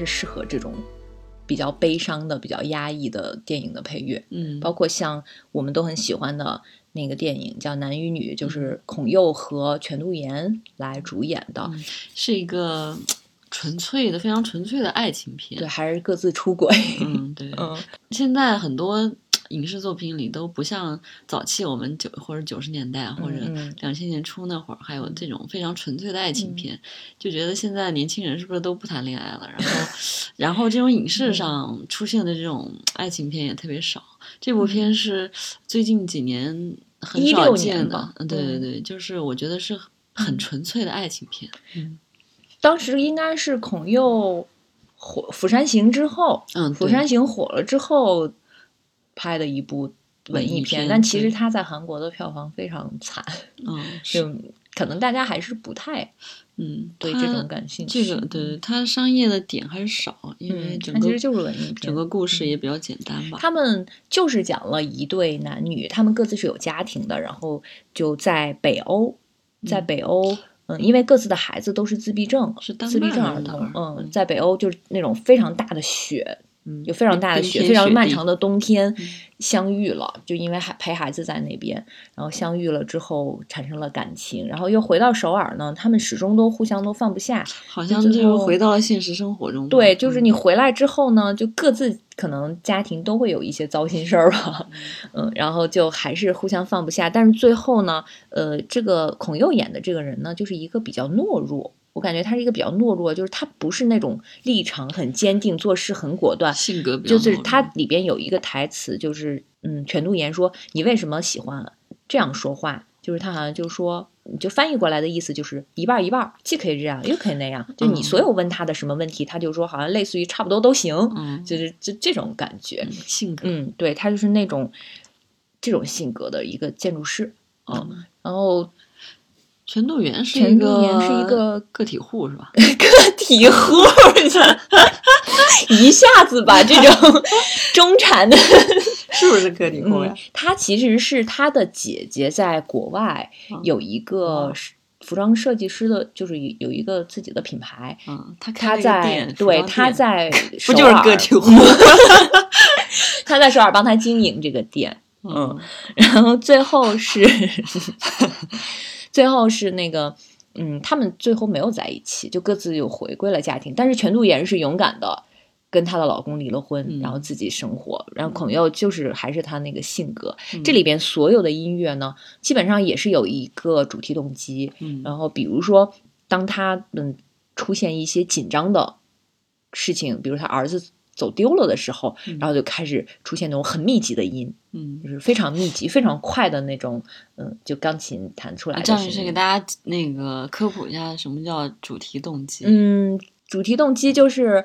是适合这种比较悲伤的、比较压抑的电影的配乐，嗯，包括像我们都很喜欢的那个电影叫《男与女》，就是孔佑和全度妍来主演的，是一个纯粹的、非常纯粹的爱情片，对，还是各自出轨，嗯，对，嗯，现在很多。影视作品里都不像早期我们九或者九十年代或者两千年初那会儿还有这种非常纯粹的爱情片，就觉得现在年轻人是不是都不谈恋爱了？然后，然后这种影视上出现的这种爱情片也特别少。这部片是最近几年很少见的，嗯，对对对，就是我觉得是很纯粹的爱情片。嗯，当时应该是孔佑火《釜山行》之后，嗯，《釜山行》火了之后。拍的一部文艺片，但其实他在韩国的票房非常惨，嗯，就可能大家还是不太，嗯，对这种感兴趣。这个对他商业的点还是少，因为整个其实就是文艺片，整个故事也比较简单吧。他们就是讲了一对男女，他们各自是有家庭的，然后就在北欧，在北欧，嗯，因为各自的孩子都是自闭症，是自闭症儿童，嗯，在北欧就是那种非常大的雪。嗯，有非常大的雪，非常漫长的冬天，相遇了，就因为孩陪孩子在那边，然后相遇了之后产生了感情，然后又回到首尔呢，他们始终都互相都放不下，好像就是回到了现实生活中。对，就是你回来之后呢，就各自可能家庭都会有一些糟心事儿吧，嗯，然后就还是互相放不下，但是最后呢，呃，这个孔佑演的这个人呢，就是一个比较懦弱。我感觉他是一个比较懦弱，就是他不是那种立场很坚定、做事很果断，性格比较就是他里边有一个台词，就是嗯，全度妍说：“你为什么喜欢这样说话？”就是他好像就说，就翻译过来的意思就是一半一半，既可以这样，又可以那样。就你所有问他的什么问题，他就说好像类似于差不多都行，嗯就是这这种感觉性格。嗯，对他就是那种这种性格的一个建筑师嗯，然后。全度妍是一个是一个个体户是吧？个体户，一下子把这种 中产的，是不是个体户呀？他其实是他的姐姐在国外有一个服装设计师的，就是有一个自己的品牌。嗯，他他在对他在不就是个体户？他在首尔帮他经营这个店。嗯，然后最后是。最后是那个，嗯，他们最后没有在一起，就各自又回归了家庭。但是全度妍是勇敢的，跟她的老公离了婚，然后自己生活。然后孔佑就是还是他那个性格。这里边所有的音乐呢，基本上也是有一个主题动机。嗯然后比如说，当他们出现一些紧张的事情，比如他儿子。走丢了的时候，然后就开始出现那种很密集的音，嗯，就是非常密集、非常快的那种，嗯，就钢琴弹出来。张女士给大家那个科普一下，什么叫主题动机？嗯，主题动机就是，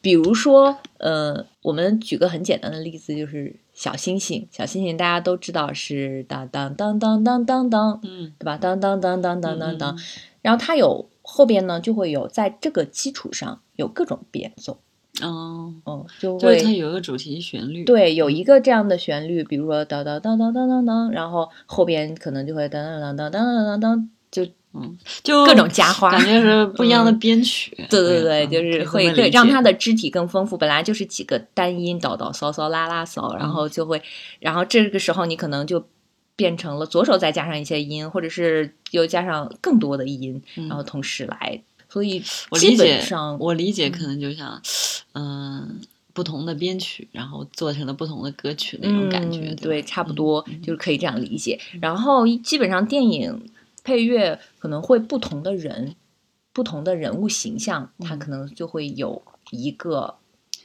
比如说，呃，我们举个很简单的例子，就是小星星。小星星大家都知道是当当当当当当当，嗯，对吧？当当当当当当当，然后它有后边呢，就会有在这个基础上有各种变奏。哦哦，就会它有一个主题旋律，对，有一个这样的旋律，比如说当当当当当当当，然后后边可能就会当当当当当当当当，就嗯，就各种加花，感觉是不一样的编曲。对对对，就是会对让它的肢体更丰富。本来就是几个单音叨叨嗦嗦拉拉嗦，然后就会，然后这个时候你可能就变成了左手再加上一些音，或者是又加上更多的音，然后同时来。所以，我理解，我理解可能就像，嗯，不同的编曲，然后做成了不同的歌曲那种感觉，对，差不多就是可以这样理解。然后，基本上电影配乐可能会不同的人，不同的人物形象，他可能就会有一个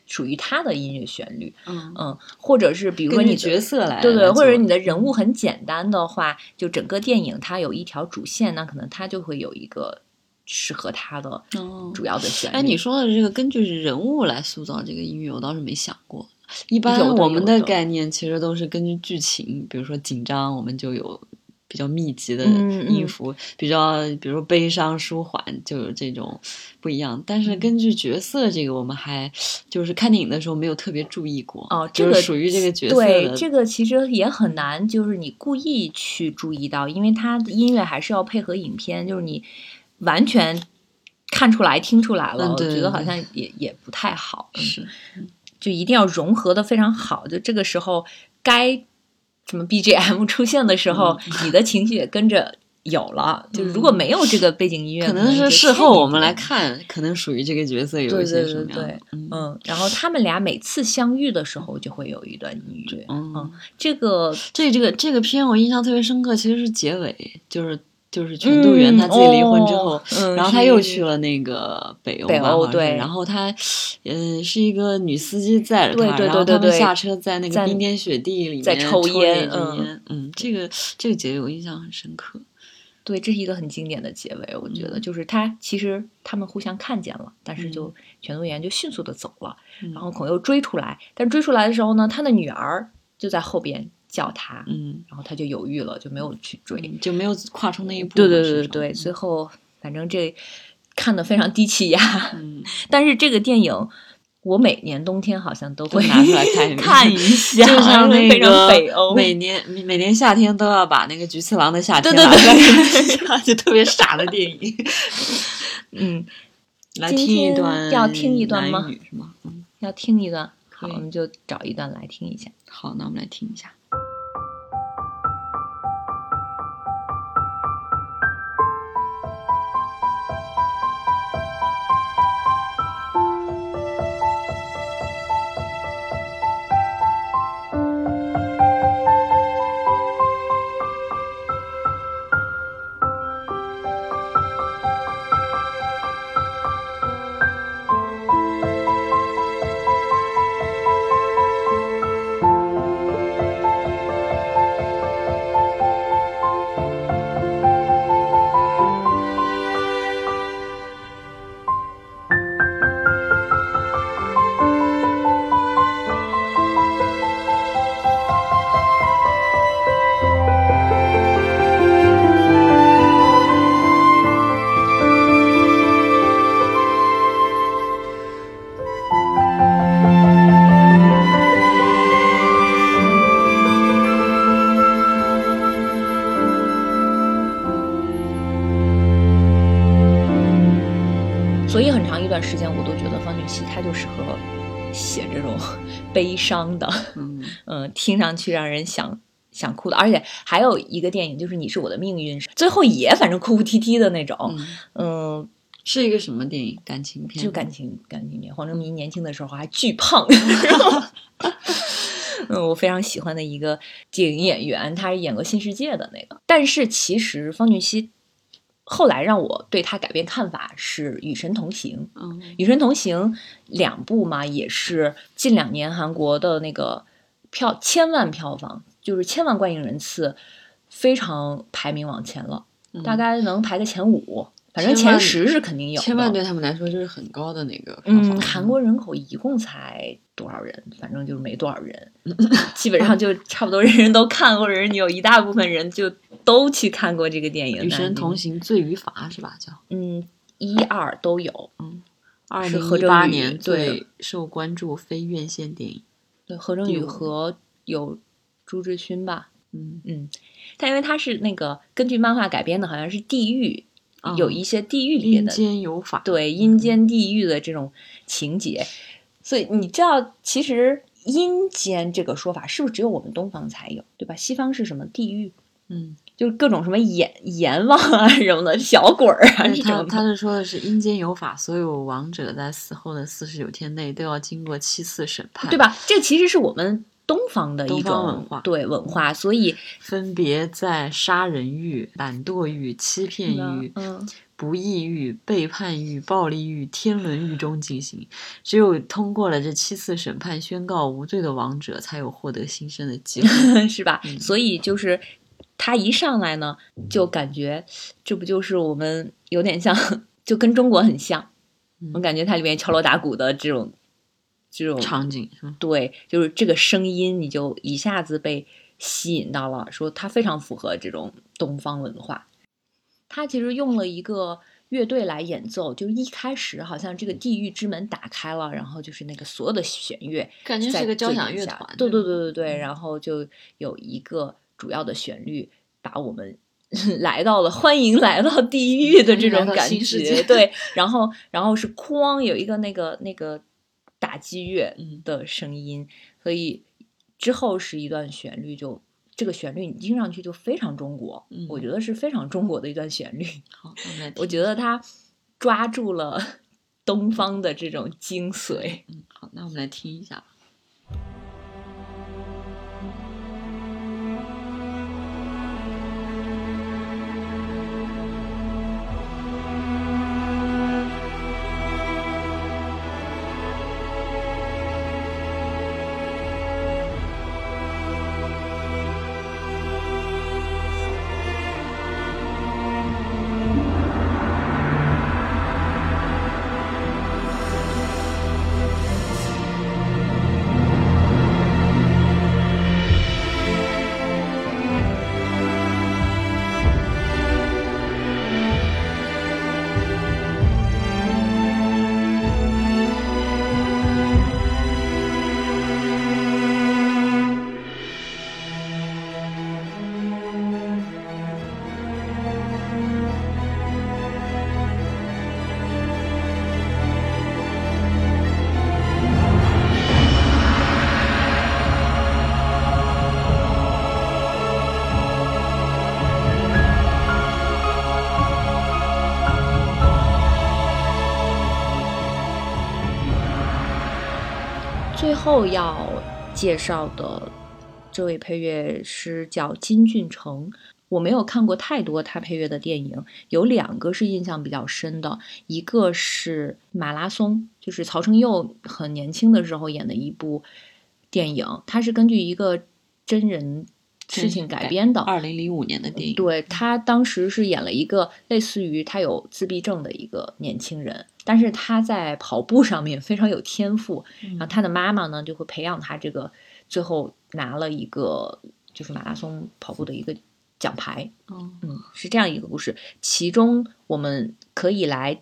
属于他的音乐旋律，嗯嗯，或者是比如说你角色来，对对，或者你的人物很简单的话，就整个电影它有一条主线，那可能它就会有一个。适合他的主要的旋律。哎，你说的这个根据人物来塑造这个音乐，我倒是没想过。一般我们的概念其实都是根据剧情，比如说紧张，我们就有比较密集的音符；比较，比如悲伤舒缓，就有这种不一样。但是根据角色，这个我们还就是看电影的时候没有特别注意过。哦，这个属于这个角色。对，这个其实也很难，就是你故意去注意到，因为它的音乐还是要配合影片，就是你。完全看出来、听出来了，我觉得好像也也不太好。是，就一定要融合的非常好。就这个时候，该什么 BGM 出现的时候，你的情绪也跟着有了。就如果没有这个背景音乐，可能是事后我们来看，可能属于这个角色有一些什么样。嗯，然后他们俩每次相遇的时候，就会有一段音乐。嗯，这个这这个这个片我印象特别深刻，其实是结尾，就是。就是全度妍她自己离婚之后，然后他又去了那个北欧，北欧对，然后他，嗯，是一个女司机载着他，然后他们下车在那个冰天雪地里面抽烟，嗯。嗯，这个这个结尾我印象很深刻，对，这是一个很经典的结尾，我觉得就是他其实他们互相看见了，但是就全度妍就迅速的走了，然后孔佑追出来，但追出来的时候呢，他的女儿就在后边。叫他，嗯，然后他就犹豫了，就没有去追，就没有跨出那一步。对对对对，最后反正这看的非常低气压。嗯，但是这个电影我每年冬天好像都会拿出来看 看一下，就像那个北欧，每年每年夏天都要把那个《菊次郎的夏天》对对对，就特别傻的电影。嗯，来听一段，要听一段吗？是吗？嗯，要听一段。好，我们就找一段来听一下。好，那我们来听一下。伤的，嗯，听上去让人想想哭的。而且还有一个电影就是《你是我的命运》，最后也反正哭哭啼啼的那种。嗯，是一个什么电影？感情片？就感情感情片。黄正明年轻的时候还巨胖。嗯，我非常喜欢的一个电影演员，他是演过《新世界》的那个。但是其实方俊熙。后来让我对他改变看法是《与神同行》。嗯，《与神同行》两部嘛，也是近两年韩国的那个票千万票房，就是千万观影人次，非常排名往前了，大概能排在前五。反正前十是肯定有，千万对他们来说就是很高的那个。嗯，韩国人口一共才多少人？反正就是没多少人，基本上就差不多人人都看过，人有一大部分人就都去看过这个电影。与神同行，罪与罚是吧？叫嗯，一二都有。嗯，二零一八年最受关注非院线电影。对，何正宇和有朱志勋吧？嗯嗯，他因为他是那个根据漫画改编的，好像是地狱。有一些地狱里面的阴间有法，对阴间地狱的这种情节，所以你知道，其实阴间这个说法是不是只有我们东方才有，对吧？西方是什么地狱？嗯，就是各种什么阎阎王啊什么的小鬼儿啊这种。他是说的是阴间有法，所有亡者在死后的四十九天内都要经过七次审判，对吧？这其实是我们。东方的一种文化，对文化，所以 分别在杀人欲、懒惰欲、欺骗欲、不义欲、背叛欲、暴力欲、天伦欲中进行。只有通过了这七次审判，宣告无罪的王者，才有获得新生的机会，是吧？所以就是他一上来呢，就感觉这不就是我们有点像，就跟中国很像。我感觉它里面敲锣打鼓的这种。这种场景，对，就是这个声音，你就一下子被吸引到了。说它非常符合这种东方文化。他其实用了一个乐队来演奏，就一开始好像这个地狱之门打开了，然后就是那个所有的弦乐，感觉是个交响乐团。对对对对对，然后就有一个主要的旋律，把我们 来到了欢迎来到地狱的这种感觉。对，然后然后是哐有一个那个那个。打击乐的声音，所以之后是一段旋律，就这个旋律你听上去就非常中国，我觉得是非常中国的一段旋律。好，我觉得他抓住了 东方的这种精髓。嗯，好，那我们来听一下。最后要介绍的这位配乐师叫金俊成。我没有看过太多他配乐的电影，有两个是印象比较深的，一个是《马拉松》，就是曹承佑很年轻的时候演的一部电影，它是根据一个真人事情改编的，二零零五年的电影。对他当时是演了一个类似于他有自闭症的一个年轻人，但是他在跑步上面非常有天赋，然后他的妈妈呢就会培养他，这个最后拿了一个就是马拉松跑步的一个。奖牌，嗯嗯，是这样一个故事。其中我们可以来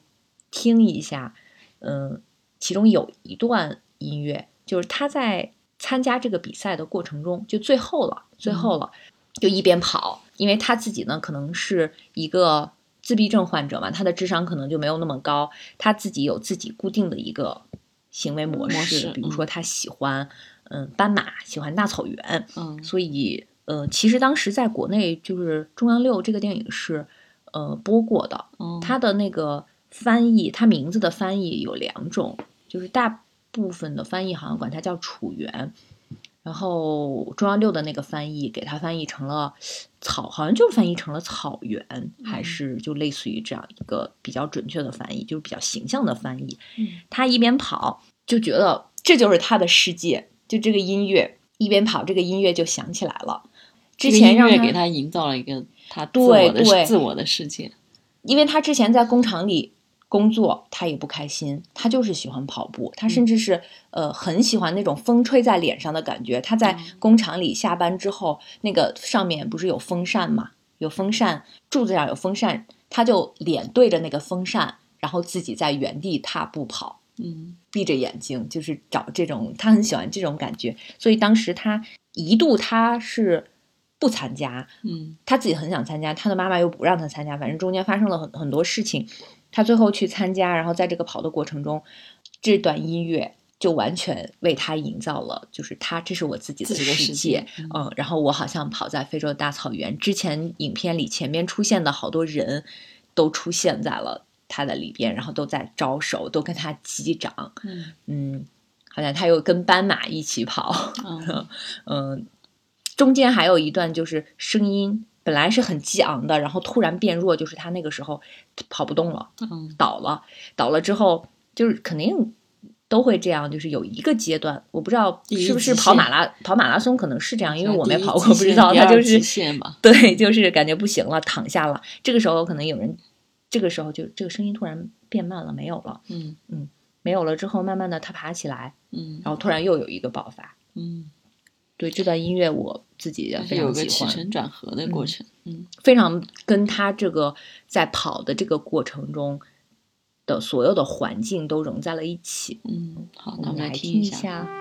听一下，嗯，其中有一段音乐，就是他在参加这个比赛的过程中，就最后了，最后了，就一边跑，因为他自己呢可能是一个自闭症患者嘛，他的智商可能就没有那么高，他自己有自己固定的一个行为模式，比如说他喜欢嗯斑马，喜欢大草原，嗯，所以。呃，其实当时在国内就是中央六这个电影是，呃播过的。它的那个翻译，它名字的翻译有两种，就是大部分的翻译好像管它叫楚原，然后中央六的那个翻译给它翻译成了草，好像就是翻译成了草原，还是就类似于这样一个比较准确的翻译，就是比较形象的翻译。他一边跑就觉得这就是他的世界，就这个音乐一边跑，这个音乐就响起来了。之前让给他营造了一个他自我的自我的世界，因为他之前在工厂里工作，他也不开心，他就是喜欢跑步，他甚至是呃很喜欢那种风吹在脸上的感觉。他在工厂里下班之后，那个上面不是有风扇嘛，有风扇柱子上有风扇，他就脸对着那个风扇，然后自己在原地踏步跑，嗯，闭着眼睛就是找这种，他很喜欢这种感觉，所以当时他一度他是。不参加，嗯，他自己很想参加，他的妈妈又不让他参加，反正中间发生了很很多事情，他最后去参加，然后在这个跑的过程中，这段音乐就完全为他营造了，就是他这是我自己的世界，嗯，然后我好像跑在非洲大草原，之前影片里前面出现的好多人都出现在了他的里边，然后都在招手，都跟他击掌，嗯嗯，好像他又跟斑马一起跑，嗯。中间还有一段，就是声音本来是很激昂的，然后突然变弱，就是他那个时候跑不动了，倒了，倒了之后，就是肯定都会这样，就是有一个阶段，我不知道是不是跑马拉跑马拉松可能是这样，因为我没跑过，不知道他就是 对，就是感觉不行了，躺下了。这个时候可能有人，这个时候就这个声音突然变慢了，没有了，嗯嗯，没有了之后，慢慢的他爬起来，嗯，然后突然又有一个爆发，嗯。对这段音乐，我自己也非常喜欢。起承转合的过程，嗯，非常跟他这个在跑的这个过程中的所有的环境都融在了一起。嗯，好，那我们来听一下。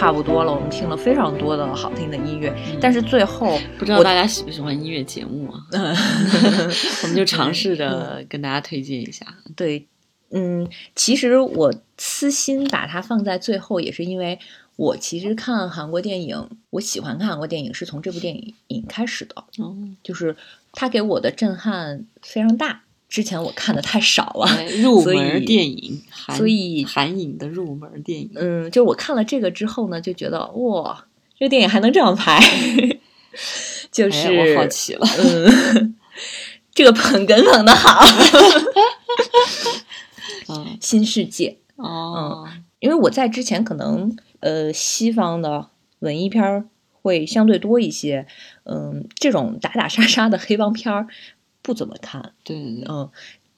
差不多了，我们听了非常多的好听的音乐，但是最后不知道大家喜不喜欢音乐节目啊？我们就尝试着跟大家推荐一下。对，嗯，其实我私心把它放在最后，也是因为我其实看韩国电影，我喜欢看韩国电影是从这部电影开始的。哦，就是它给我的震撼非常大。之前我看的太少了，入 门电影，所以韩影的入门电影，嗯，就我看了这个之后呢，就觉得哇，这个电影还能这样拍，就是我好奇了，嗯，这个捧哏捧的好，嗯，新世界，哦，嗯，因为我在之前可能呃西方的文艺片会相对多一些，嗯，这种打打杀杀的黑帮片儿。不怎么看，对对对，嗯，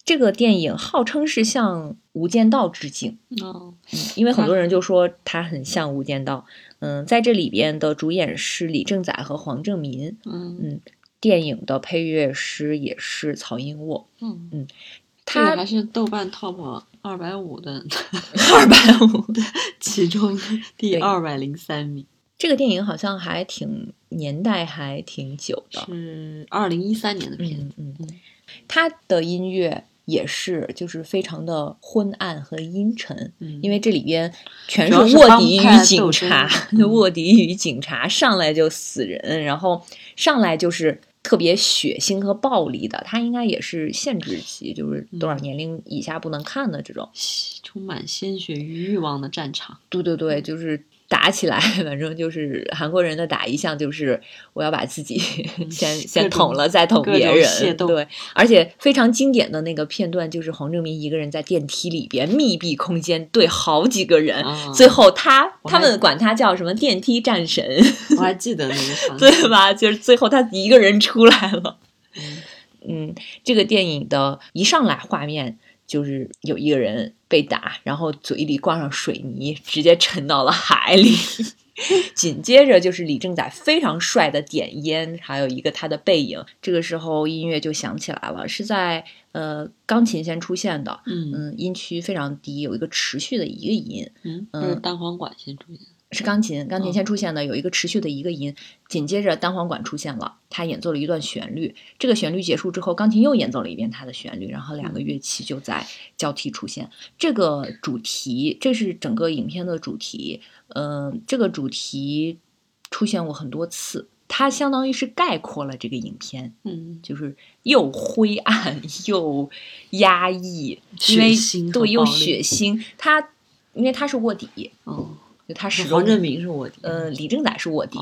这个电影号称是向《无间道》致敬，嗯，因为很多人就说它很像《无间道》，嗯，在这里边的主演是李正宰和黄正民，嗯。嗯，电影的配乐师也是曹英沃，嗯。嗯，他还是豆瓣 top 二百五的 二百五 的其中第二百零三名。这个电影好像还挺年代还挺久的，是二零一三年的片。子嗯，他的音乐也是就是非常的昏暗和阴沉，因为这里边全是卧底与警察，卧底与警察上来就死人，然后上来就是特别血腥和暴力的。他应该也是限制级，就是多少年龄以下不能看的这种，充满鲜血与欲望的战场。对对对，就是。打起来，反正就是韩国人的打一向就是我要把自己 先先捅了，再捅别人。对，而且非常经典的那个片段就是黄正民一个人在电梯里边密闭空间对好几个人，最后他他们管他叫什么电梯战神，我还记得那个 对吧？就是最后他一个人出来了。嗯，这个电影的一上来画面。就是有一个人被打，然后嘴里挂上水泥，直接沉到了海里。紧接着就是李正宰非常帅的点烟，还有一个他的背影。这个时候音乐就响起来了，是在呃钢琴先出现的，嗯嗯，音区非常低，有一个持续的一个音，嗯，是单簧管先出现。是钢琴，钢琴先出现的，有一个持续的一个音，紧接着单簧管出现了，他演奏了一段旋律。这个旋律结束之后，钢琴又演奏了一遍他的旋律，然后两个乐器就在交替出现。这个主题，这是整个影片的主题。嗯，这个主题出现过很多次，它相当于是概括了这个影片。嗯，就是又灰暗又压抑，因为对又血腥。他因为他是卧底。哦。他是黄正明是卧底，呃，李正宰是卧底，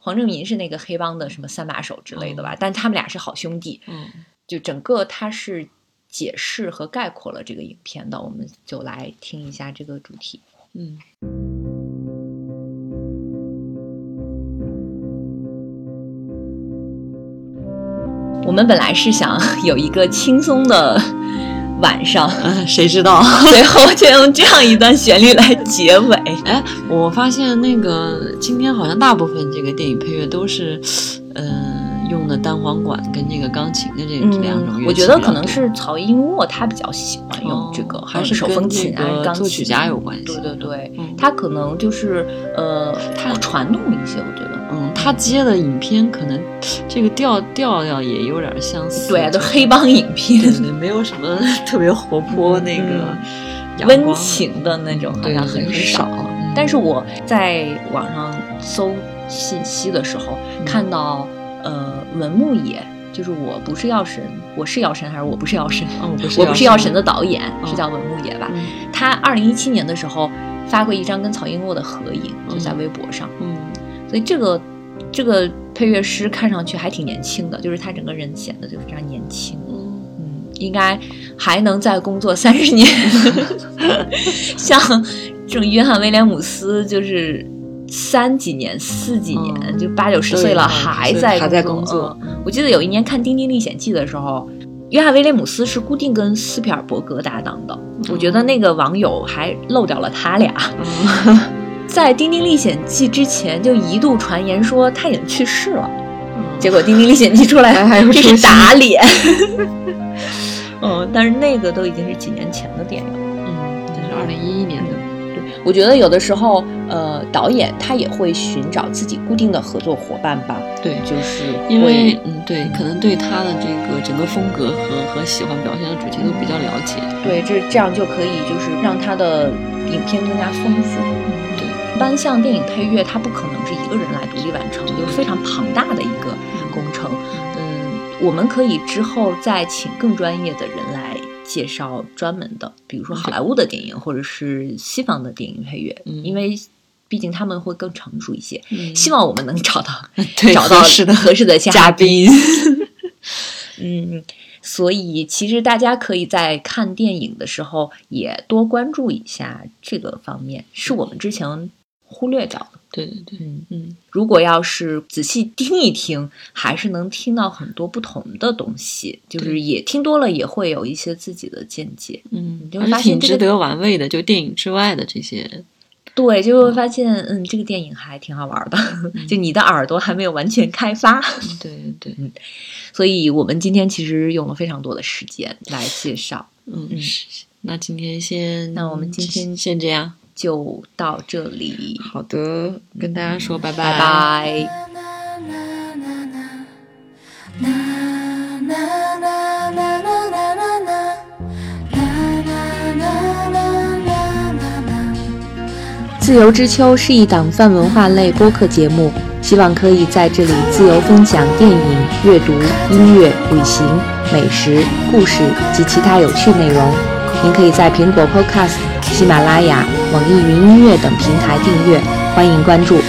黄正民是那个黑帮的什么三把手之类的吧？但他们俩是好兄弟。嗯，就整个他是解释和概括了这个影片的，我们就来听一下这个主题。嗯，我们本来是想 有一个轻松的。晚上，谁知道 最后就用这样一段旋律来结尾？哎，我发现那个今天好像大部分这个电影配乐都是，呃，用的单簧管跟这个钢琴的这两种乐器。我觉得可能是曹英沃他比较喜欢用这个，还是手风琴啊，钢琴。作曲家有关系。对对对，他可能就是呃，他传统一些，我觉得。嗯，他接的影片可能这个调调调也有点相似，对，都黑帮影片，没有什么 特别活泼那个温情的那种，好像很少。但是我在网上搜信息的时候，看到呃文牧野，就是我不是药神，我是药神还是我不是药神？我不是，我不是药神的导演是叫文牧野吧？他二零一七年的时候发过一张跟曹英沃的合影，就在微博上。嗯。所以这个这个配乐师看上去还挺年轻的，就是他整个人显得就非常年轻，嗯，应该还能再工作三十年。像这种约翰威廉姆斯，就是三几年、四几年，就八九十岁了还在还在工作。我记得有一年看《丁丁历险记》的时候，约翰威廉姆斯是固定跟斯皮尔伯格搭档的，我觉得那个网友还漏掉了他俩。在《丁丁历险记》之前，就一度传言说他已经去世了。结果《丁丁历险记》出来，这是打脸。嗯，但是那个都已经是几年前的电影了。嗯，这是二零一一年的。对，我觉得有的时候，呃，导演他也会寻找自己固定的合作伙伴吧。对，就是因为，嗯，对，可能对他的这个整个风格和和喜欢表现的主题都比较了解。对，这这样就可以就是让他的影片更加丰富。嗯，对。一般像电影配乐，它不可能是一个人来独立完成，就是非常庞大的一个工程。嗯，我们可以之后再请更专业的人来。介绍专门的，比如说好莱坞的电影，或者是西方的电影配乐，因为毕竟他们会更成熟一些。希望我们能找到 找到合适的合适的嘉宾。嗯，所以其实大家可以在看电影的时候也多关注一下这个方面，是我们之前忽略掉的。对对对，嗯嗯，如果要是仔细听一听，还是能听到很多不同的东西，就是也听多了也会有一些自己的见解，嗯，就会发现值得玩味的，就电影之外的这些，对，就会发现，嗯，这个电影还挺好玩的，就你的耳朵还没有完全开发，对对，嗯，所以我们今天其实用了非常多的时间来介绍，嗯，那今天先，那我们今天先这样。就到这里，好的，跟大家说拜拜拜。自由之秋是一档泛文化类播客节目，希望可以在这里自由分享电影、阅读、音乐、旅行、美食、故事及其他有趣内容。您可以在苹果 Podcast。喜马拉雅、网易云音乐等平台订阅，欢迎关注。